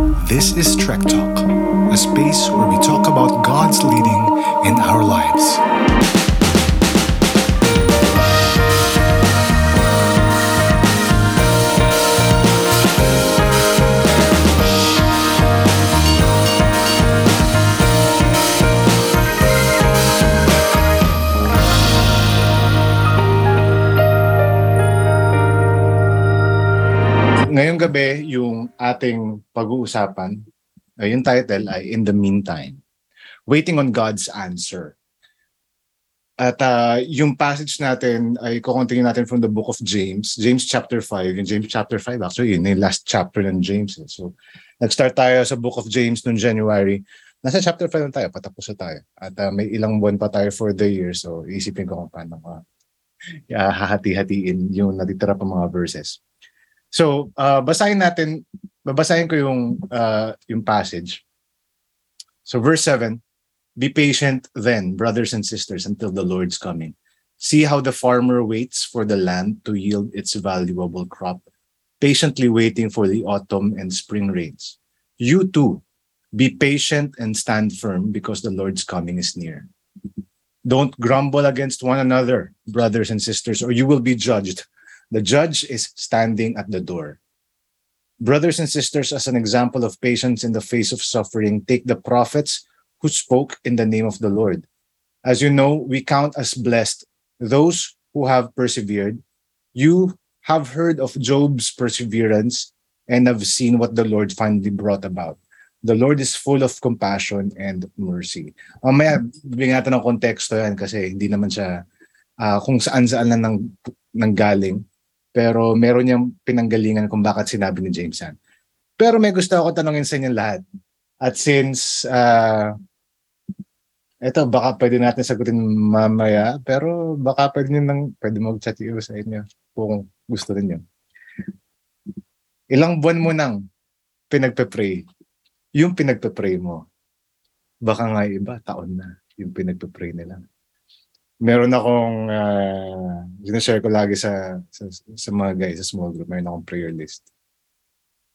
This is Trek Talk, a space where we talk about God's leading in our lives. Ngayong gabi, yung ating pag-uusapan, uh, yung title ay In the Meantime, Waiting on God's Answer. At uh, yung passage natin ay kukontinue natin from the book of James, James chapter 5. In James chapter 5, actually, yun yung last chapter ng James. Eh. So, nag-start tayo sa book of James noong January. Nasa chapter 5 na tayo, patapos na tayo. At uh, may ilang buwan pa tayo for the year. So, isipin ko kung paano ka uh, hahati-hatiin yung natitira pa mga verses. So, uh, basahin natin, babasahin ko yung, uh, yung passage. So, verse 7, Be patient then, brothers and sisters, until the Lord's coming. See how the farmer waits for the land to yield its valuable crop, patiently waiting for the autumn and spring rains. You too, be patient and stand firm because the Lord's coming is near. Don't grumble against one another, brothers and sisters, or you will be judged. The judge is standing at the door. Brothers and sisters, as an example of patience in the face of suffering, take the prophets who spoke in the name of the Lord. As you know, we count as blessed those who have persevered. You have heard of Job's perseverance and have seen what the Lord finally brought about. The Lord is full of compassion and mercy. Mamaya, bigyan natin ng konteksto yan kasi hindi naman siya uh, kung saan-saan lang nang, nang galing. Pero meron niyang pinanggalingan kung bakit sinabi ni James yan. Pero may gusto ako tanongin sa inyo lahat. At since, uh, eto, baka pwede natin sagutin mamaya, pero baka pwede nyo nang, pwede mag-chat iyo sa inyo kung gusto rin nyo. Ilang buwan mo nang pinagpe-pray. Yung pinagpe-pray mo, baka nga iba, taon na yung pinagpe-pray nila meron akong uh, sinashare ko lagi sa, sa sa mga guys sa small group. Meron akong prayer list.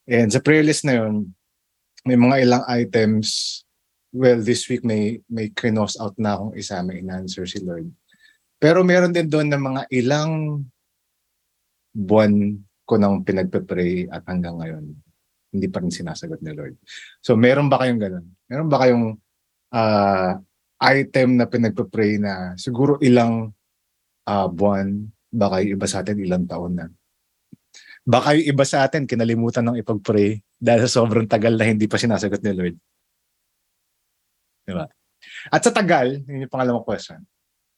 And sa prayer list na yun may mga ilang items. Well this week may may krinos out na akong isa. May in-answer si Lord. Pero meron din doon na mga ilang buwan ko nang pinagpe-pray at hanggang ngayon hindi pa rin sinasagot ni Lord. So meron ba kayong ganun? Meron ba kayong uh, item na pinagpe-pray na siguro ilang uh, buwan, baka yung iba sa atin ilang taon na. Baka yung iba sa atin kinalimutan ng ipag-pray dahil sobrang tagal na hindi pa sinasagot ni Lord. Diba? At sa tagal, yun yung pangalawang question,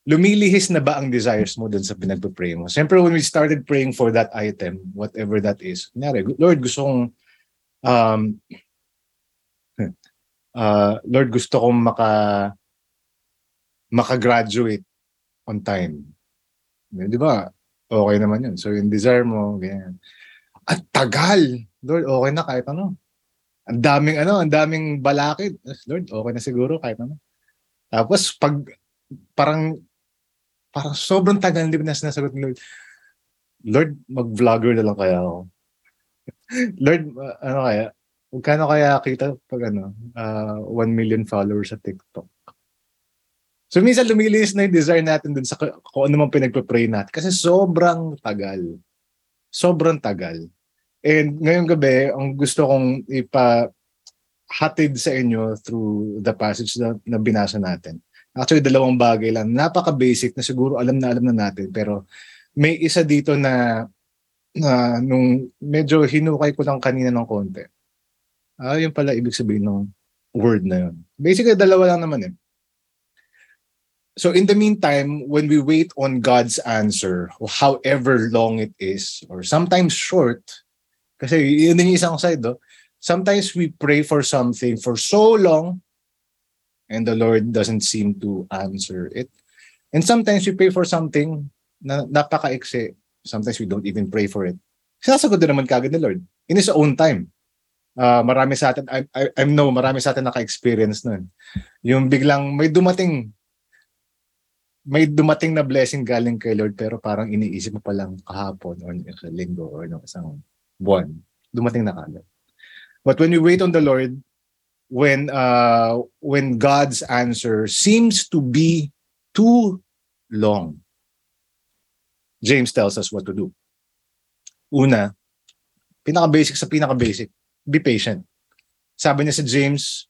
lumilihis na ba ang desires mo dun sa pinagpe-pray mo? Siyempre, when we started praying for that item, whatever that is, kunyari, Lord, gusto kong um, uh, Lord, gusto kong maka makagraduate on time. Di ba? Okay naman yun. So yung desire mo, ganyan. At tagal! Lord, okay na kahit ano. Ang daming ano, ang daming balakid. Lord, okay na siguro kahit ano. Tapos pag parang parang sobrang tagal hindi na sinasagot ni Lord. Lord, mag-vlogger na lang kaya ako. Lord, ano kaya? Magkano kaya kita pag ano, uh, 1 million followers sa TikTok? So minsan lumilis na yung desire natin dun sa kung ano man pinagpe-pray natin kasi sobrang tagal. Sobrang tagal. And ngayong gabi, ang gusto kong ipa hatid sa inyo through the passage na, na binasa natin. Actually, dalawang bagay lang. Napaka-basic na siguro alam na alam na natin. Pero may isa dito na, na nung medyo hinukay ko lang kanina ng konti. Ah, yun pala ibig sabihin ng word na yun. Basically, dalawa lang naman eh so in the meantime, when we wait on God's answer, however long it is, or sometimes short, kasi yun yung isang side, do, sometimes we pray for something for so long, and the Lord doesn't seem to answer it. And sometimes we pray for something na napaka-ikse. Sometimes we don't even pray for it. Sinasagot din naman kagad ni Lord in His own time. Uh, marami sa atin, I, I, I know, marami sa atin naka-experience nun. Yung biglang may dumating may dumating na blessing galing kay Lord pero parang iniisip mo pa lang kahapon o sa linggo o no, isang buwan. Dumating na kagad. But when we wait on the Lord, when uh, when God's answer seems to be too long, James tells us what to do. Una, pinaka-basic sa pinaka-basic, be patient. Sabi niya sa James,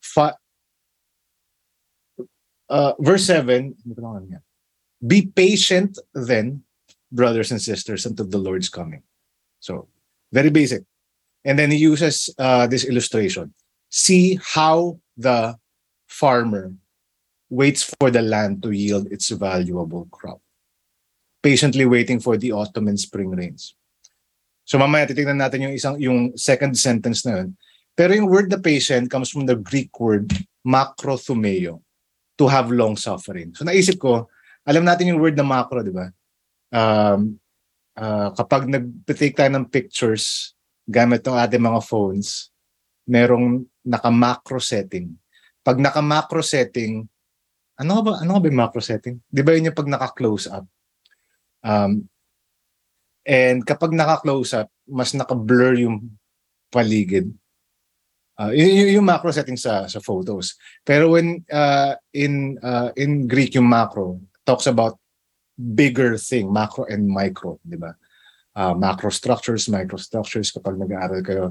fa, uh, verse 7, be patient then, brothers and sisters, until the Lord's coming. So, very basic. And then he uses uh, this illustration. See how the farmer waits for the land to yield its valuable crop. Patiently waiting for the autumn and spring rains. So mamaya titingnan natin yung isang yung second sentence na yun. Pero yung word the patient comes from the Greek word makrothumeo, to have long suffering. So naisip ko, alam natin yung word na macro, di ba? Um, uh, kapag nag-take tayo ng pictures gamit ng ating mga phones, merong naka-macro setting. Pag naka-macro setting, ano ba ano ba yung macro setting? 'Di ba yun yung pag naka-close up? Um, and kapag naka-close up, mas naka-blur yung paligid. Uh, yun, yung macro setting sa sa photos. Pero when uh, in uh, in Greek yung macro talks about bigger thing, macro and micro, 'di ba? uh, macro structures, microstructures kapag nag-aaral kayo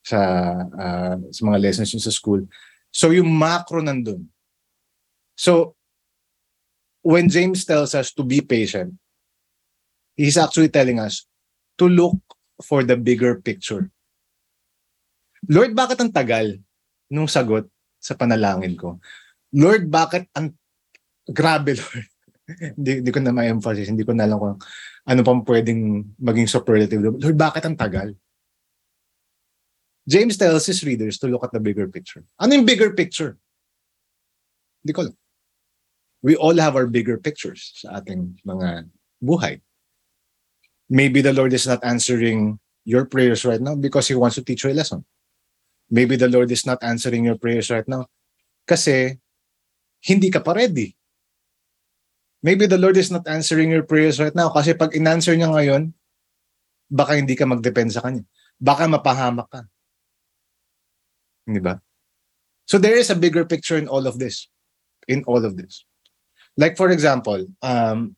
sa uh, sa mga lessons nyo sa school. So yung macro nandun. So when James tells us to be patient, he's actually telling us to look for the bigger picture. Lord, bakit ang tagal nung sagot sa panalangin ko? Lord, bakit ang grabe, Lord? hindi, hindi ko na ma-emphasize, hindi ko na alam kung ano pang pwedeng maging superlative. Lord, bakit ang tagal? James tells his readers to look at the bigger picture. Ano yung bigger picture? Hindi ko alam. We all have our bigger pictures sa ating mga buhay. Maybe the Lord is not answering your prayers right now because He wants to teach you a lesson. Maybe the Lord is not answering your prayers right now kasi hindi ka pa ready maybe the Lord is not answering your prayers right now kasi pag in-answer niya ngayon, baka hindi ka mag-depend sa Kanya. Baka mapahamak ka. Di ba? So there is a bigger picture in all of this. In all of this. Like for example, um,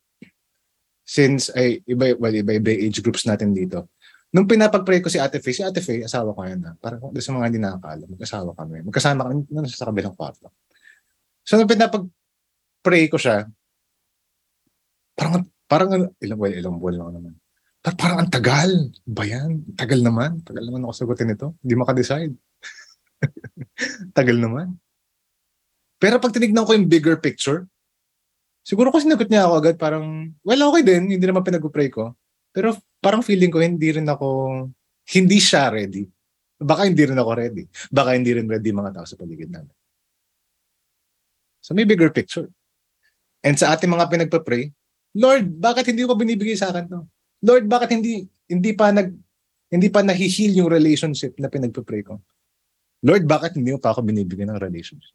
since ay iba well iba iba age groups natin dito. Nung pinapag-pray ko si Ate Faye, si Ate Faye, asawa ko yan na. Parang kung sa mga hindi nakakala, mag-asawa kami. Magkasama kami na sa kabilang kwarto. So nung pinapag-pray ko siya, Parang, parang ilang, well, ilang buwan lang naman. Pero parang ang tagal. Ba yan? Tagal naman. Tagal naman ako sagutin ito. Hindi maka-decide. tagal naman. Pero pag tinignan ko yung bigger picture, siguro ko sinagot niya ako agad parang, well, okay din. Hindi naman pinag-pray ko. Pero parang feeling ko hindi rin ako, hindi siya ready. Baka hindi rin ako ready. Baka hindi rin ready mga tao sa paligid namin. So may bigger picture. And sa ating mga pinagpa-pray, Lord, bakit hindi mo binibigay sa akin to? Lord, bakit hindi hindi pa nag hindi pa nahi-heal yung relationship na pinagpe-pray ko? Lord, bakit hindi mo pa ako binibigyan ng relationship?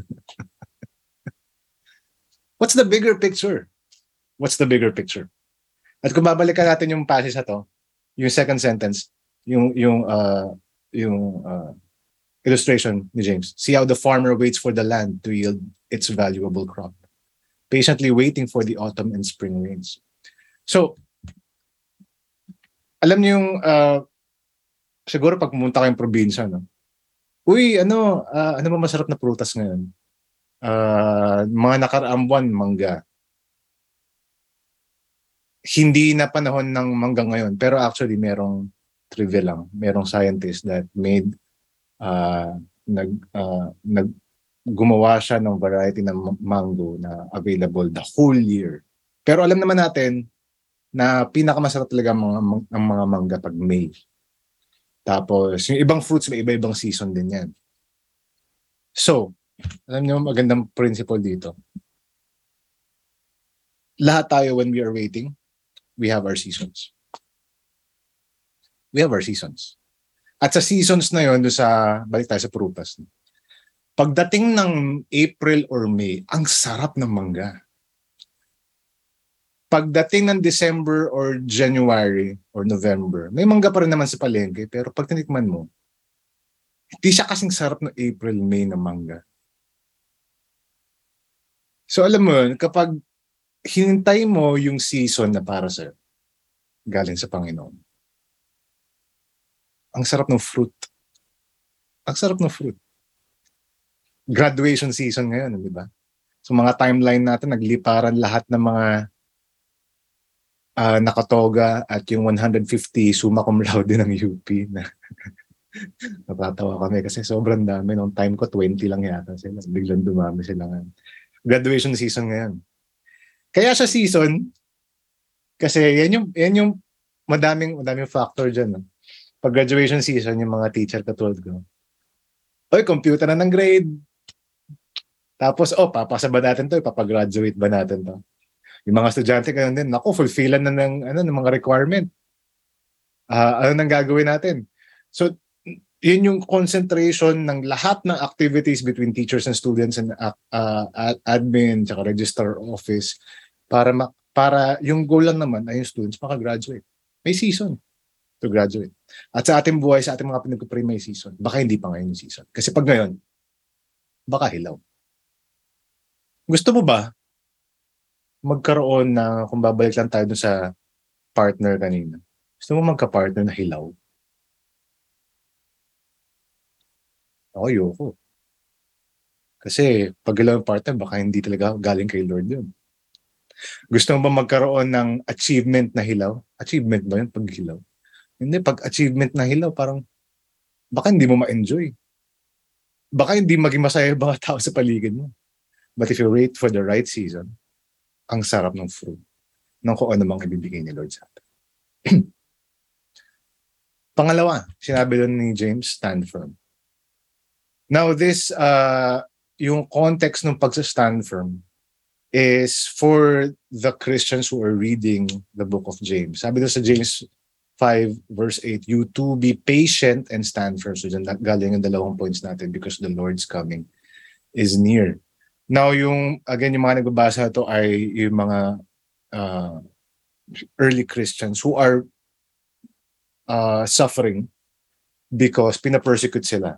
What's the bigger picture? What's the bigger picture? At kung babalikan natin yung passage na to, yung second sentence, yung yung uh, yung uh, illustration ni James. See how the farmer waits for the land to yield its valuable crop patiently waiting for the autumn and spring rains. So, alam niyo yung, uh, siguro pag pumunta kayong probinsya, no? Uy, ano, uh, ano ba masarap na prutas ngayon? Uh, mga nakaraang buwan, mangga. Hindi na panahon ng mangga ngayon, pero actually merong trivia lang. Merong scientist that made uh, nag uh, nag gumawa siya ng variety ng mango na available the whole year. Pero alam naman natin na pinakamasarap talaga mga, ang mga mangga pag May. Tapos, yung ibang fruits, may iba-ibang season din yan. So, alam niyo magandang principle dito. Lahat tayo when we are waiting, we have our seasons. We have our seasons. At sa seasons na yon do sa, balik tayo sa prutas. Pagdating ng April or May, ang sarap ng mangga. pagdating ng December or January or November, may mangga pa rin naman sa palengke, pero pag tinikman mo, hindi siya kasing sarap ng April, May na mangga. So alam mo yun, kapag hinintay mo yung season na para sa galing sa Panginoon, ang sarap ng fruit. Ang sarap ng fruit. Graduation season ngayon, di ba? So mga timeline natin, nagliparan lahat ng mga uh, nakatoga at yung 150 summa cum laude ng UP na natatawa kami kasi sobrang dami. Nung time ko, 20 lang yata sila. Biglang dumami sila nga. Graduation season ngayon. Kaya sa season, kasi yan yung, yan yung madaming, madaming factor dyan. No? Pag graduation season, yung mga teacher katulad ko, Oy, computer na ng grade. Tapos, oh, papasa ba natin to? Ipapagraduate ba natin to? Yung mga estudyante ganun din, naku, fulfillan na ng, ano, ng mga requirement. Uh, ano nang gagawin natin? So, yun yung concentration ng lahat ng activities between teachers and students and uh, uh, admin tsaka register office para ma- para yung goal lang naman ay yung students makagraduate. May season to graduate. At sa ating buhay, sa ating mga pinagpapray may season. Baka hindi pa ngayon yung season. Kasi pag ngayon, baka hilaw. Gusto mo ba magkaroon na, kung babalik lang tayo sa partner kanina, gusto mo magka-partner na hilaw? Ako, ayoko. Kasi pag hilaw yung partner, baka hindi talaga galing kay Lord yun. Gusto mo ba magkaroon ng achievement na hilaw? Achievement ba yun pag hilaw? Hindi, pag achievement na hilaw, parang baka hindi mo ma-enjoy. Baka hindi maging masaya yung mga tao sa paligid mo. But if you wait for the right season, ang sarap ng fruit ng kung ano mang ibibigay ni Lord sa atin. Pangalawa, sinabi doon ni James, stand firm. Now this, uh, yung context ng pagsa-stand firm is for the Christians who are reading the book of James. Sabi doon sa James 5 verse 8, you to be patient and stand firm. So dyan galing ang dalawang points natin because the Lord's coming is near. Now, yung, again, yung mga nagbabasa to ay yung mga uh, early Christians who are uh, suffering because pina-persecute sila.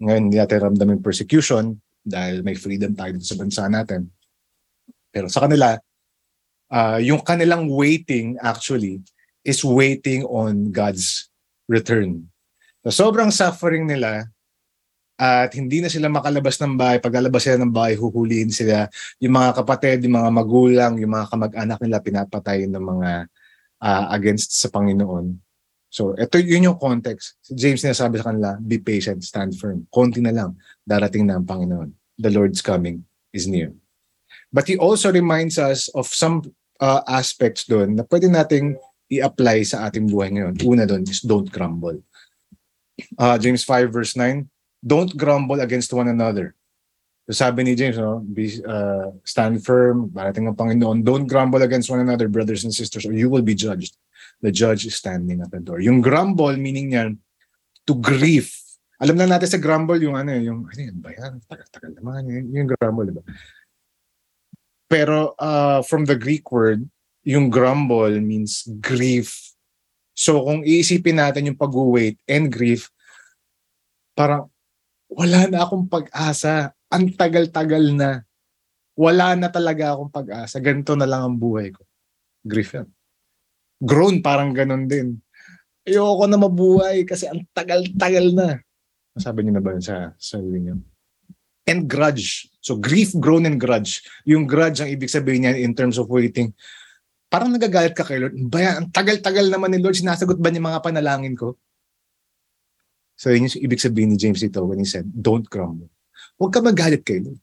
Ngayon, hindi natin ramdam yung persecution dahil may freedom tayo sa bansa natin. Pero sa kanila, uh, yung kanilang waiting actually is waiting on God's return. So sobrang suffering nila, at hindi na sila makalabas ng bahay. Paglalabas sila ng bahay, huhulihin sila. Yung mga kapatid, yung mga magulang, yung mga kamag-anak nila pinapatay ng mga uh, against sa Panginoon. So, ito yun yung context. James sinasabi sa kanila, be patient, stand firm. Konti na lang, darating na ang Panginoon. The Lord's coming is near. But he also reminds us of some uh, aspects doon na pwede nating i-apply sa ating buhay ngayon. Una doon is don't grumble. Uh, James 5 verse 9, don't grumble against one another. So sabi ni James, no, be, uh, stand firm, parating ang Panginoon, don't grumble against one another, brothers and sisters, or you will be judged. The judge is standing at the door. Yung grumble, meaning niyan, to grieve. Alam na natin sa grumble, yung ano, yung, ano yan ba yan? Tagal-tagal naman, yung, yung grumble, diba? Pero uh, from the Greek word, yung grumble means grief. So kung iisipin natin yung pag-wait and grief, parang wala na akong pag-asa. Ang tagal-tagal na. Wala na talaga akong pag-asa. Ganito na lang ang buhay ko. Grief yan. Grown parang ganon din. Ayoko na mabuhay kasi ang tagal-tagal na. Sabi niyo na ba yun sa sarili niyo? And grudge. So grief, groan, and grudge. Yung grudge ang ibig sabihin niya in terms of waiting. Parang nagagalit ka kay Lord. Baya, ang tagal-tagal naman ni Lord. Sinasagot ba niya mga panalangin ko? So yun yung ibig sabihin ni James ito when he said, don't grumble. Huwag ka magalit kay Lord.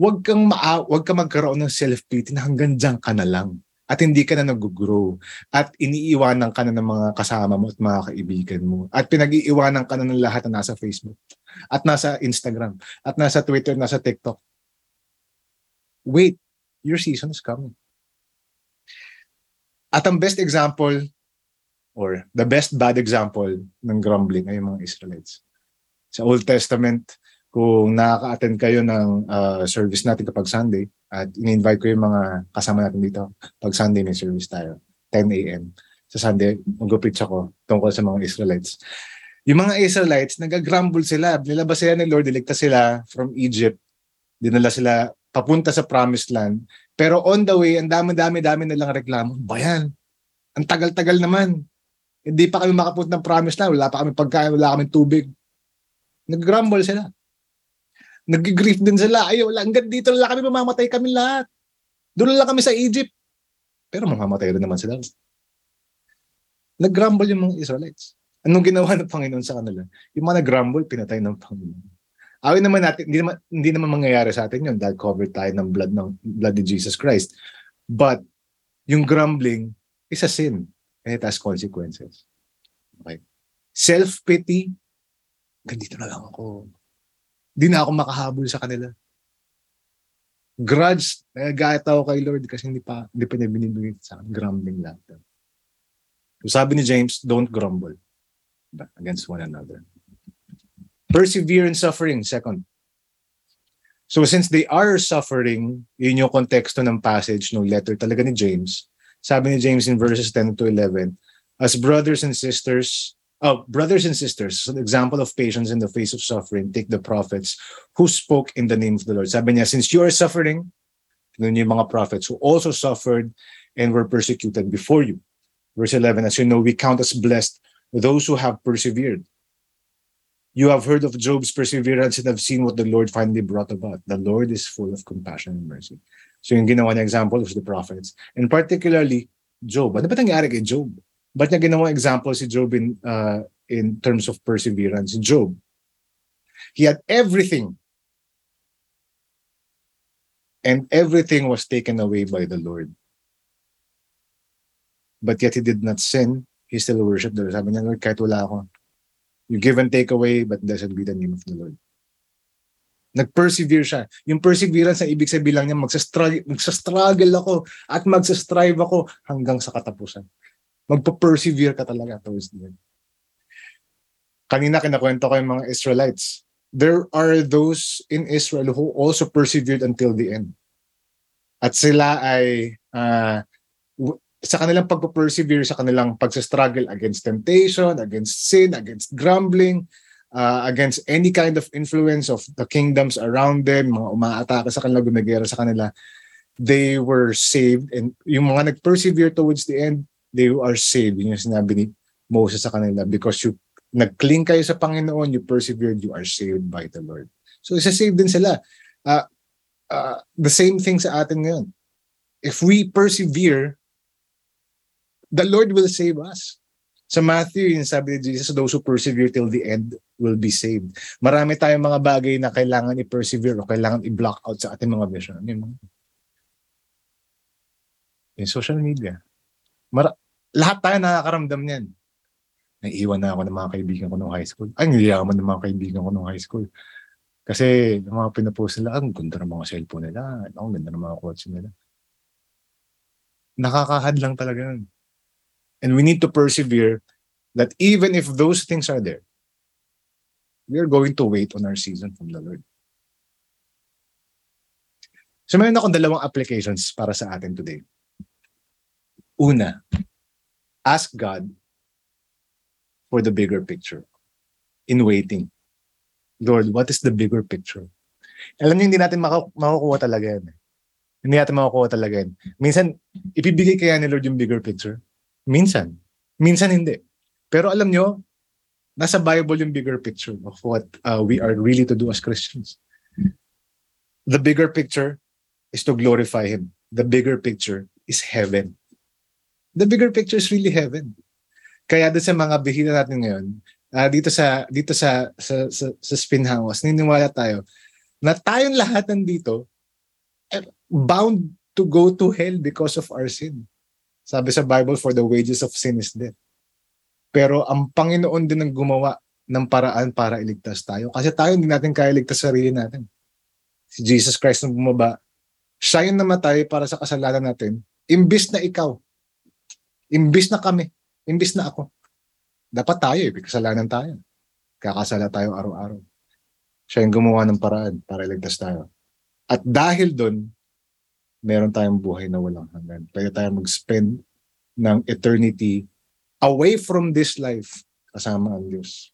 Huwag kang, maa- huwag ka magkaroon ng self-pity na hanggang dyan ka na lang. At hindi ka na nag-grow. At iniiwanan ka na ng mga kasama mo at mga kaibigan mo. At pinag-iiwanan ka na ng lahat na nasa Facebook. At nasa Instagram. At nasa Twitter, nasa TikTok. Wait, your season is coming. At ang best example or the best bad example ng grumbling ay mga Israelites. Sa Old Testament, kung nakaka-attend kayo ng uh, service natin kapag Sunday at in-invite ko yung mga kasama natin dito pag Sunday may service tayo 10 a.m. sa Sunday mag-preach ako tungkol sa mga Israelites yung mga Israelites nagagrumble sila nilabas sila ni Lord niligtas sila from Egypt dinala sila papunta sa promised land pero on the way ang dami-dami-dami nilang reklamo bayan ang tagal-tagal naman hindi pa kami makapunta ng promise na, wala pa kami pagkain, wala kami tubig. Nag-grumble sila. Nag-grief din sila. Ay, wala, hanggang dito lang kami, mamamatay kami lahat. Doon lang kami sa Egypt. Pero mamamatay rin naman sila. Nag-grumble yung mga Israelites. Anong ginawa ng Panginoon sa kanila? Yung mga nag-grumble, pinatay ng Panginoon. Awin naman natin, hindi naman, hindi naman mangyayari sa atin yun dahil covered tayo ng blood ng blood ni Jesus Christ. But yung grumbling is a sin and it has consequences. Okay. Self-pity, ganito na lang ako. Hindi na ako makahabol sa kanila. Grudge, nagagayat ako kay Lord kasi hindi pa, hindi pa niya binibigay sa akin. Grumbling lang. So sabi ni James, don't grumble against one another. Persevere in suffering, second. So since they are suffering, yun yung konteksto ng passage ng letter talaga ni James, sabi ni James in verses 10 to 11, as brothers and sisters, oh, brothers and sisters, an example of patience in the face of suffering, take the prophets who spoke in the name of the Lord. Sabi niya, since you are suffering, yun yung mga prophets who also suffered and were persecuted before you. Verse 11, as you know, we count as blessed those who have persevered. You have heard of Job's perseverance and have seen what the Lord finally brought about. The Lord is full of compassion and mercy. So yung ginawa niya example of the prophets. And particularly, Job. Ano ba nangyari kay Job? Ba't niya ginawa example si Job in, uh, in terms of perseverance? Job, he had everything. And everything was taken away by the Lord. But yet he did not sin. He still worshiped the Lord. Sabi niya, Lord, kahit wala ako, you give and take away, but blessed be the name of the Lord. Nag-persevere siya. Yung perseverance na ibig sabihin lang niya, magsastruggle, magsastruggle ako at magsastrive ako hanggang sa katapusan. Magpa-persevere ka talaga towards the end. Kanina kinakwento ko yung mga Israelites. There are those in Israel who also persevered until the end. At sila ay uh, sa kanilang pagpa-persevere, sa kanilang pagsa-struggle against temptation, against sin, against grumbling, uh, against any kind of influence of the kingdoms around them, mga umaatake sa kanila, gumagera sa kanila, they were saved. And yung mga nag-persevere towards the end, they are saved. Yun yung sinabi ni Moses sa kanila because you nag-cling kayo sa Panginoon, you persevered, you are saved by the Lord. So isa-save din sila. Uh, uh, the same thing sa atin ngayon. If we persevere, the Lord will save us. Sa Matthew, yung sabi ni Jesus, those who persevere till the end will be saved. Marami tayong mga bagay na kailangan i-persevere o kailangan i-block out sa ating mga vision. Yung, yung social media. Mara- lahat tayo nakakaramdam niyan. Naiiwan na ako ng mga kaibigan ko nung high school. Ay, niyaman ng mga kaibigan ko nung high school. Kasi yung mga pinapost nila, ang ganda ng mga cellphone nila, ang ganda ng mga quotes nila. Nakakahad lang talaga yun. And we need to persevere that even if those things are there, we are going to wait on our season from the Lord. So mayroon akong dalawang applications para sa atin today. Una, ask God for the bigger picture in waiting. Lord, what is the bigger picture? Alam niyo, hindi natin makukuha talaga yan. Hindi natin makukuha talaga yan. Minsan, ipibigay kaya ni Lord yung bigger picture? Minsan. Minsan hindi. Pero alam nyo, nasa Bible yung bigger picture of what uh, we are really to do as Christians. The bigger picture is to glorify Him. The bigger picture is heaven. The bigger picture is really heaven. Kaya doon sa mga bihira natin ngayon, uh, dito sa dito sa sa sa, sa spin house, niniwala tayo na tayong lahat nandito eh, bound to go to hell because of our sin. Sabi sa Bible, for the wages of sin is death. Pero ang Panginoon din ang gumawa ng paraan para iligtas tayo. Kasi tayo hindi natin kaya iligtas sarili natin. Si Jesus Christ nung bumaba, siya yung namatay para sa kasalanan natin. Imbis na ikaw. Imbis na kami. Imbis na ako. Dapat tayo eh, kasalanan tayo. Kakasala tayo araw-araw. Siya yung gumawa ng paraan para iligtas tayo. At dahil doon, meron tayong buhay na walang hanggan. Pwede tayong mag-spend ng eternity away from this life kasama ang Diyos.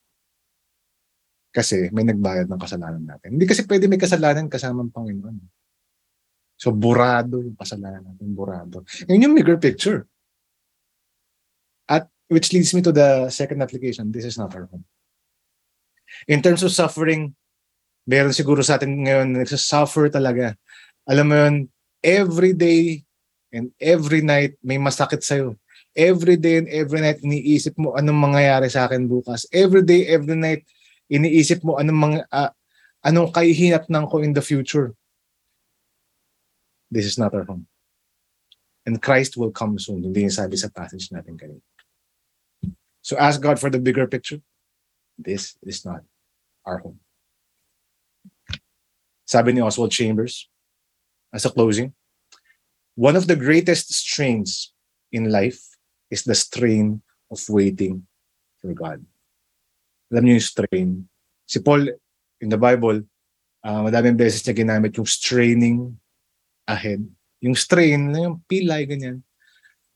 Kasi may nagbayad ng kasalanan natin. Hindi kasi pwede may kasalanan kasama ang Panginoon. So, burado yung kasalanan natin. Burado. Yun yung bigger picture. At which leads me to the second application. This is not our home. In terms of suffering, meron siguro sa atin ngayon na nagsasuffer talaga. Alam mo yun, every day and every night may masakit sa'yo. Every day and every night iniisip mo anong mangyayari sa akin bukas. Every day, every night iniisip mo anong mga uh, anong kahihinatnan ko in the future. This is not our home. And Christ will come soon. Hindi yung sabi sa passage natin kanina. So ask God for the bigger picture. This is not our home. Sabi ni Oswald Chambers, as a closing, one of the greatest strains in life is the strain of waiting for God. Alam niyo yung strain. Si Paul, in the Bible, uh, madaming beses niya ginamit yung straining ahead. Yung strain, yung pilay, ganyan.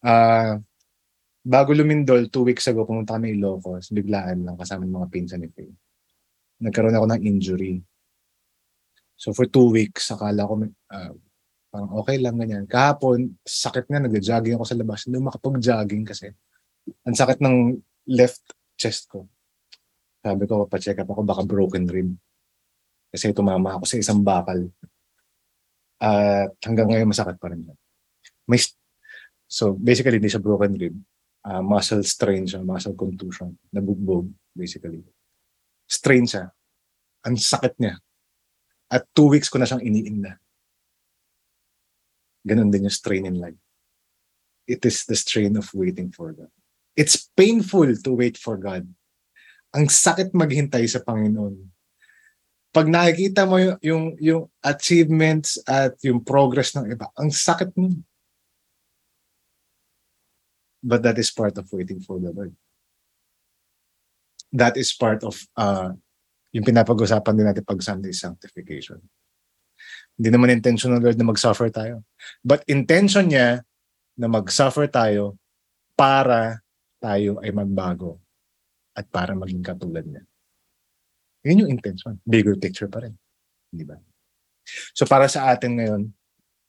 Uh, bago lumindol, two weeks ago, pumunta kami Ilocos, biglaan lang kasama ng mga pinsan ni Faye. Nagkaroon ako ng injury. So for two weeks, akala ko uh, Parang okay lang ganyan. Kahapon, sakit nga, nag-jogging ako sa labas. Hindi makapag-jogging kasi. Ang sakit ng left chest ko. Sabi ko, pa-check up ako, baka broken rib. Kasi tumama ako sa isang bakal. At hanggang ngayon, masakit pa rin. May, so, basically, hindi sa broken rib. Uh, muscle strain siya, muscle contusion. Nabugbog, basically. Strain siya. Ang sakit niya. At two weeks ko na siyang iniinda Ganon din yung strain in life. It is the strain of waiting for God. It's painful to wait for God. Ang sakit maghintay sa Panginoon. Pag nakikita mo yung, yung, yung achievements at yung progress ng iba, ang sakit mo. But that is part of waiting for the Lord. That is part of uh, yung pinapag-usapan din natin pag Sunday sanctification. Hindi naman intention ng Lord na mag-suffer tayo. But intention niya na mag-suffer tayo para tayo ay magbago at para maging katulad niya. Yun yung intention. Bigger picture pa rin. Di ba? So para sa atin ngayon,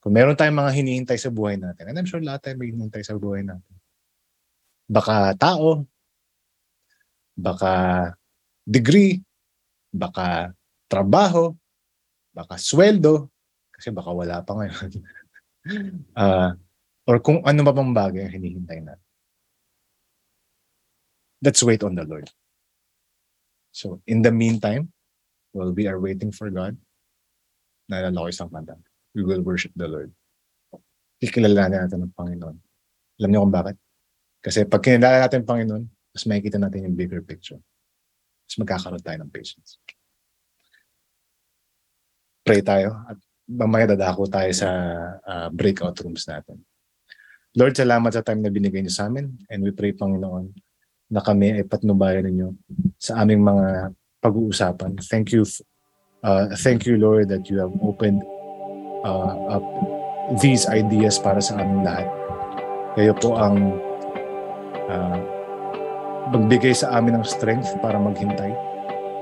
kung meron tayong mga hinihintay sa buhay natin, and I'm sure lahat tayo may hinihintay sa buhay natin. Baka tao, baka degree, baka trabaho, baka sweldo, kasi baka wala pa ngayon. uh, or kung ano ba bang bagay ang hinihintay natin. Let's wait on the Lord. So, in the meantime, while we are waiting for God, naalala ko isang kanta, we will worship the Lord. Kikilala natin ang Panginoon. Alam niyo kung bakit? Kasi pag kinilala natin ang Panginoon, mas makikita natin yung bigger picture. Mas magkakaroon tayo ng patience. Pray tayo at mamaya dadako tayo sa uh, breakout rooms natin. Lord, salamat sa time na binigay niyo sa amin and we pray, Panginoon, na kami ay patnubayan ninyo sa aming mga pag-uusapan. Thank you, uh, thank you, Lord, that you have opened uh, up these ideas para sa aming lahat. Kayo po ang uh, magbigay sa amin ng strength para maghintay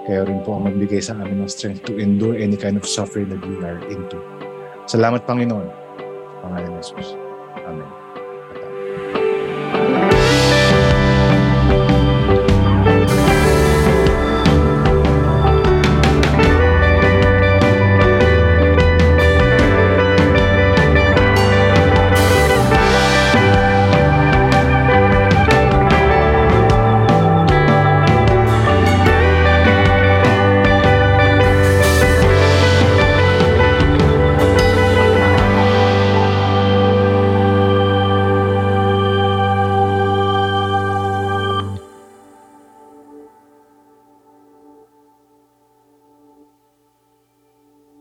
kayo rin po ang magbigay sa amin ng strength to endure any kind of suffering that we are into. Salamat, Panginoon. Pangalan ni Jesus. Amen.